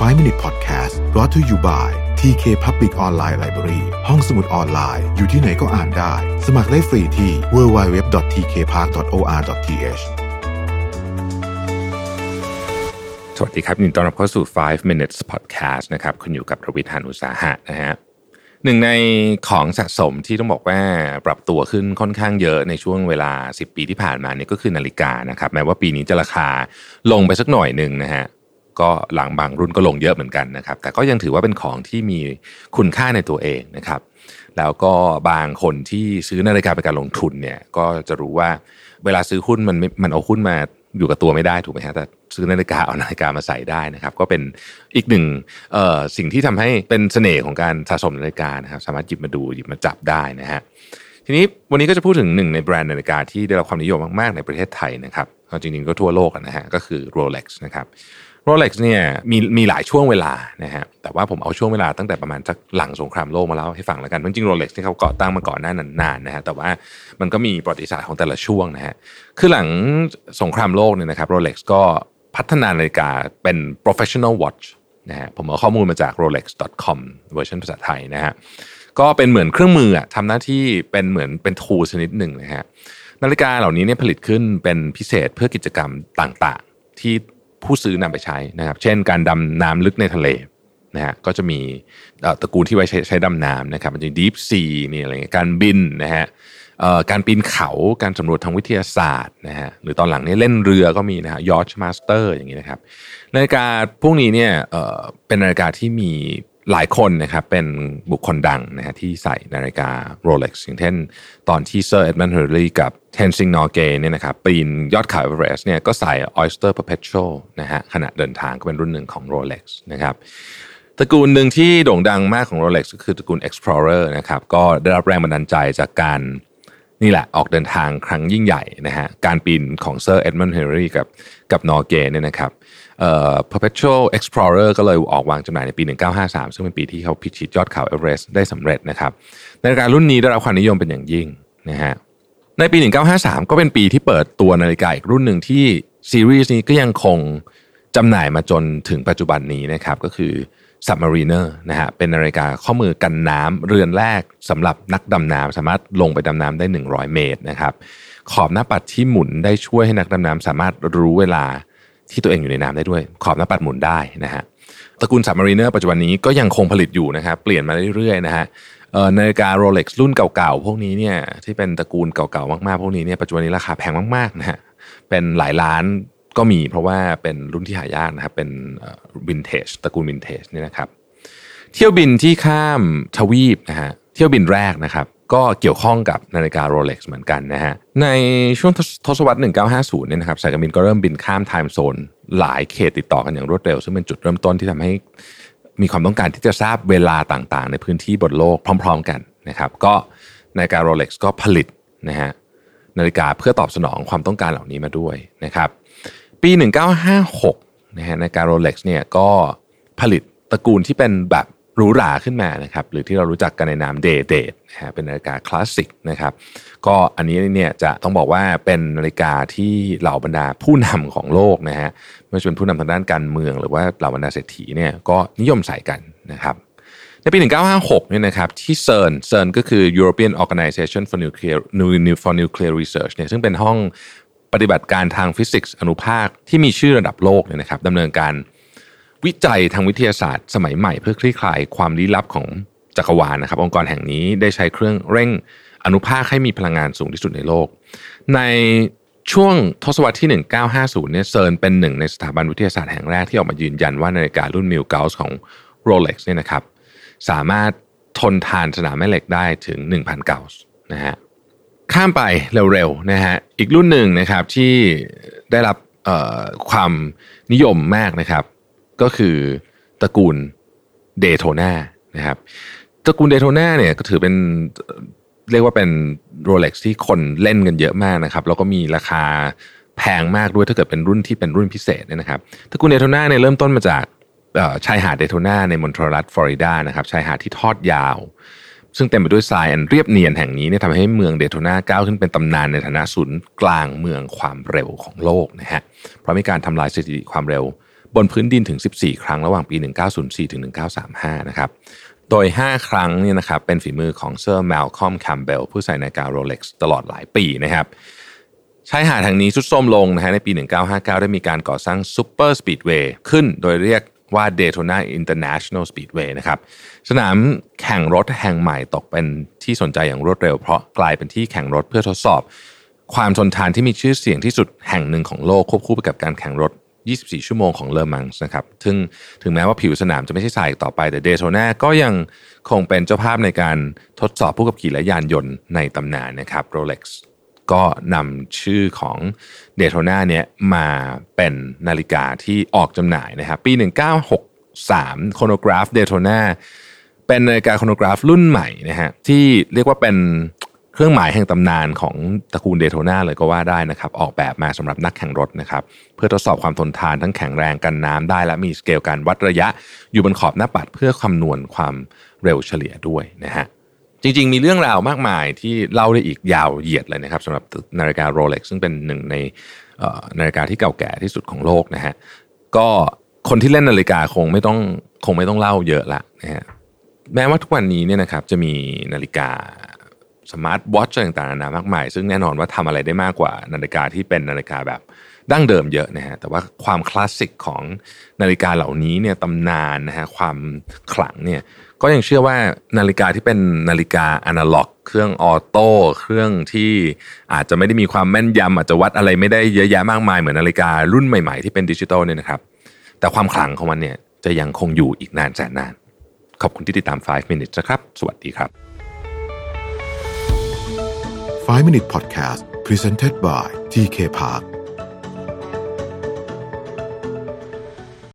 5 Minute Podcast brought to you by TK Public Online Library ห้องสมุดออนไลน์ อยู่ที่ไหนก็อ่านได้ สมัครได้ฟรีที่ www.tkpark.or.th สวัสดีครับยินดีต้อนรับเข้าสู่ 5 minutes podcast นะครับ คุณอยู่กับระวิทยานุสาหะนะฮะหนึ่งในของสะสมที่ต้องบอกว่าปรับตัวขึ้นค่อนข้างเยอะในช่วงเวลา 10 ปีที่ผ่านมาเนี่ยก็คือนาฬิกานะครับแม้ว่าปีนี้จะราคาลงไปสักหน่อยหนึ่งนะฮะ ก็หลังบางรุ่นก็ลงเยอะเหมือนกันนะครับ แต่ก็ยังถือว่าเป็นของที่มีคุณค่าในตัวเองนะครับ แล้วก็บางคนที่ซื้อนาฬิกาเป็นการลงทุนเนี่ยก็จะรู้ว่าเวลาซื้อหุ้นมันมันเอาหุ้นมาอยู่กับตัวไม่ได้ถูกไหมฮะแต่ซื้อนาฬิกาเอานาฬิกามาใส่ได้นะครับ ก็เป็นอีกหนึ่งสิ่งที่ทำให้เป็นเสน่ห์ของการสะสมนาฬิกานะครับ สามารถหยิบมาดูหยิบมาจับได้นะฮะทีนี้วันนี้ก็จะพูดถึงหนึ่งในแบรนด์นาฬิกาที่ได้รับความนิยมมากๆในประเทศไทยนะครับจริงๆก็ทั่วโลกนะฮะก็คือ Rolex นะครับ Rolex เนี่ยมีมีหลายช่วงเวลานะฮะแต่ว่าผมเอาช่วงเวลาตั้งแต่ประมาณสักหลังสงครามโลกมาเล่าให้ฟังแล้วกันจริงๆ Rolex ที่เขาก่อตั้งมาก่อนหน้านั้นนานนะฮะแต่ว่ามันก็มีประวัติศาสตร์ของแต่ละช่วงนะฮะคือหลังสงครามโลกเนี่ยนะครับ Rolex ก็พัฒนานาฬิกาเป็น professional watch นะฮะผมเอาข้อมูลมาจาก rolex.com เวอร์ชันภาษาไทยนะฮะก็เป็นเหมือนเครื่องมืออะทำหน้าที่เป็นเหมือนเป็น tool นิดหนึ่งนะฮะนาฬิกาเหล่านี้เนี่ยผลิตขึ้นเป็นพิเศษเพื่อกิจกรรมต่างๆ ที่ ผู้ซื้อนำไปใช้นะครับ เช่น การดำน้ำลึกในทะเลนะฮะก็จะมีตระกูลที่ไว้ใช้ใช้ดำน้ำนะครับมันจะ Deepsea นี่อะไรเงี้ยการบินนะฮะการปีนเขาการสำรวจทางวิทยาศาสตร์นะฮะหรือตอนหลังนี่เล่นเรือก็มีนะฮะ Yacht-Master อย่างนี้นะครับนาฬิกาพวกนี้เนี่ยเป็นนาฬิกาที่มี หลายคนนะครับเป็นบุคคลดังนะฮะที่ใส่นาฬิกา Rolex อย่างเช่นตอนที่เซอร์เอ็ดมันด์ฮิลลารีกับเทนซิงนอร์เกเนี่ยนะครับปีนยอดเขาเอเวอเรสต์เนี่ยก็ใส่ Oyster Perpetual นะฮะขณะเดินทางก็เป็นรุ่นหนึ่งของ Rolex นะครับตระกูลหนึ่งที่โด่งดังมากของ Rolex ก็คือตระกูล Explorer นะครับก็ได้รับแรงบันดาลใจจากการ นี่แหละออกเดินทางครั้งยิ่งใหญ่นะฮะการปีนของเซอร์เอ็ดมันด์ฮิลลารีกับกับนอร์เกเนี่ยนะครับเอ่อ perpetual explorer ก็เลยออกวางจำหน่ายในปี 1953 ซึ่งเป็นปีที่เขาพิชิตยอดเขาเอเวอเรสต์ได้สำเร็จนะครับนาฬิการุ่นนี้ได้รับความนิยมเป็นอย่างยิ่งนะฮะในปี 1953 ก็เป็นปีที่เปิดตัวนาฬิกาอีกรุ่นหนึ่งที่ซีรีส์นี้ก็ยังคงจำหน่ายมาจนถึงปัจจุบันนี้นะครับก็คือ Submariner นะฮะเป็นนาฬิกาข้อมือกันน้ำเรือนแรกสำหรับนักดำน้ำสามารถลงไปดำน้ำได้ 100 เมตรนะครับขอบหน้าปัดที่หมุนได้ช่วยให้นักดำน้ำสามารถรู้เวลาที่ตัวเองอยู่ในน้ำได้ด้วย ขอบหน้าปัดหมุนได้นะฮะตระกูล Submariner ปัจจุบันนี้ก็ยังคงผลิตอยู่นะครับเปลี่ยนมาเรื่อยๆนะฮะนาฬิกา Rolex รุ่นเก่าๆ พวกนี้เนี่ยที่เป็นตระกูลเก่าๆ มากๆ พวกนี้เนี่ยปัจจุบันนี้ราคาแพงมากๆนะฮะเป็นหลายล้าน ก็มีเพราะว่าเป็นรุ่นที่หายากนะครับ เป็นวินเทจตระกูลวินเทจนี่นะครับ เที่ยวบินที่ข้ามทวีปนะฮะเที่ยวบินแรกนะครับ ก็เกี่ยวข้องกับนาฬิกา Rolex เหมือนกันนะฮะในช่วงทศวรรษ 1950 เนี่ยนะครับสายการบินก็เริ่มบินข้ามไทม์โซนหลายเขตติดต่อกันอย่างรวดเร็ว ซึ่งเป็นจุดเริ่มต้นที่ทำให้มีความต้องการที่จะทราบเวลาต่างๆ ในพื้นที่บนโลกพร้อม ๆ กันนะครับ ก็นาฬิกา Rolex ก็ผลิตนะฮะนาฬิกาเพื่อตอบสนองความต้องการเหล่านี้มาด้วยนะครับ ปี 1956นะฮะนาฬิกา Rolex เนี่ยก็ผลิตตระกูลที่เป็นแบบหรูหราขึ้นมานะครับหรือที่เรารู้จักกันในนาม Day-Date นะฮะเป็นนาฬิกาคลาสสิกนะครับก็อันนี้เนี่ยจะต้องบอกว่าเป็นนาฬิกาที่เหล่าบรรดาผู้นำของโลกนะฮะไม่ว่าจะเป็นผู้นำทางด้านการเมือง หรือว่าเหล่าบรรดาเศรษฐีเนี่ยก็นิยมใส่กันนะครับในปี 1956 เนี่ยนะครับที่เซิร์นเซิร์นก็คือ European Organization for Nuclear for Nuclear Research เนี่ยซึ่งเป็นห้อง ปฏิบัติการทางฟิสิกส์อนุภาคที่มีชื่อระดับโลกเนี่ยนะครับดำเนินการวิจัยทางวิทยาศาสตร์ สมัยใหม่เพื่อคลี่คลายความลี้ลับของจักรวาลนะครับ องค์กรแห่งนี้ได้ใช้เครื่องเร่งอนุภาคให้มีพลังงานสูงที่สุดในโลก ในช่วงทศวรรษที่ 1950 เนี่ยเซิร์นเป็นหนึ่งในสถาบันวิทยาศาสตร์แห่งแรกที่ออกมายืนยันว่านาฬิการุ่น Milgauss ของ Rolex เนี่ยนะครับสามารถทนทานสนามแม่เหล็กได้ถึง 1,000 เกาส์นะฮะข้ามไปเร็วๆนะฮะ อีกรุ่นหนึ่งนะครับที่ได้รับความนิยมมากนะครับ ก็คือตระกูลเดโทนานะครับตระกูลเดโทนาเนี่ยก็ถือเป็นเรียกว่าเป็นโรเล็กซ์ที่คนเล่นกันเยอะมากนะครับ แล้วก็มีราคาแพงมากด้วยถ้าเกิดเป็นรุ่นที่เป็นรุ่นพิเศษเนี่ยนะครับตระกูลเดโทนาเนี่ยเริ่มต้นมาจากชายหาดเดโทนาในมณฑลรัฐฟลอริดานะครับชายหาดที่ทอดยาว ซึ่งเต็มไปด้วยทรายอันเรียบเนียนแห่งนี้เนี่ยทำให้เมืองเดโทนาก้าวขึ้นเป็นตำนานในฐานะศูนย์กลางเมืองความเร็วของโลกนะฮะเพราะมีการทำลายสถิติความเร็ว บนพื้นดินถึง 14 ครั้งระหว่างปี 1904 ถึง 1935 นะครับโดย 5 ครั้งเนี่ยนะครับเป็นฝีมือของเซอร์แมลคอมแคมเบลผู้ใส่นาฬิกาโรเล็กซ์ตลอดหลายปีนะครับชายหาดแห่งนี้ทรุดโทรมลงนะฮะในปี 1959 ได้มีการก่อสร้าง superspeedway ขึ้นโดยเรียก ว่า Daytona International Speedway นะครับ สนามแข่งรถแห่งใหม่ตกเป็นที่สนใจอย่างรวดเร็ว เพราะกลายเป็นที่แข่งรถเพื่อทดสอบ ความทนทานที่มีชื่อเสียงที่สุดแห่งหนึ่งของโลกควบคู่ไปกับการแข่งรถ 24 ชั่วโมงของเลอมังส์นะครับ ซึ่งถึงแม้ว่าผิวสนามจะไม่ใช่ทรายต่อไป แต่เดโ t นาก็ยังคงเป็นเจ้าภาพในการทดสอบผู้ขับขี่และยานยนต์ในตำนานนะครับ Rolex ก็ ก็นำชื่อของเดโ t นาเนี่ยมาเป็นนาฬิกาที่ออกจำหน่ายนะครับ ปี 1963 โคโนกราฟเดโ t นาเป็นนาฬิกาโคโนกราฟรุ่นใหม่นะฮะที่เรียกว่าเป็นเครื่องหมายแห่งตำนานของตระกูลเดโ t นาเลยก็ว่าได้นะครับ ออกแบบมาสำหรับนักแข่งรถนะครับ เพื่อทดสอบความทนทานทั้งแข็งแรงกันน้ำได้ และมีสเกลการวัดระยะอยู่บนขอบหน้าปัดเพื่อคำนวณความเร็วเฉลี่ยด้วยนะฮะ จริง ๆ มีเรื่องราวมากมายที่เล่าได้อีกยาวเหยียดเลยนะครับสำหรับนาฬิกาโรเล็กซึ่งเป็นหนึ่งในนาฬิกาที่เก่าแก่ที่สุดของโลกนะฮะก็คนที่เล่นนาฬิกาคงไม่ต้องคงไม่ต้องเล่าเยอะละนะฮะแม้ว่าทุกวันนี้เนี่ยนะครับจะมีนาฬิกาสมาร์ทวอทช์ต่างๆนานามากมาย ซึ่งแน่นอนว่าทำอะไรได้มากกว่านาฬิกาที่เป็นนาฬิกาแบบดั้งเดิมเยอะนะฮะแต่ว่าความคลาสสิกของนาฬิกาเหล่านี้เนี่ยตำนานนะฮะความขลังเนี่ย ก็ยังเชื่อว่านาฬิกาที่เป็นนาฬิกาอนาล็อก เครื่องออโต้เครื่องที่อาจจะไม่ได้มีความแม่นยำอาจจะวัดอะไรไม่ได้เยอะแยะมากมายเหมือนนาฬิการุ่นใหม่ๆที่เป็นดิจิตอลเนี่ยนะครับ แต่ความขลังของมันเนี่ยจะยังคงอยู่อีกนานแสนนาน ขอบคุณที่ติดตาม 5 minutes นะครับ สวัสดีครับ 5 minute podcast presented by TK Park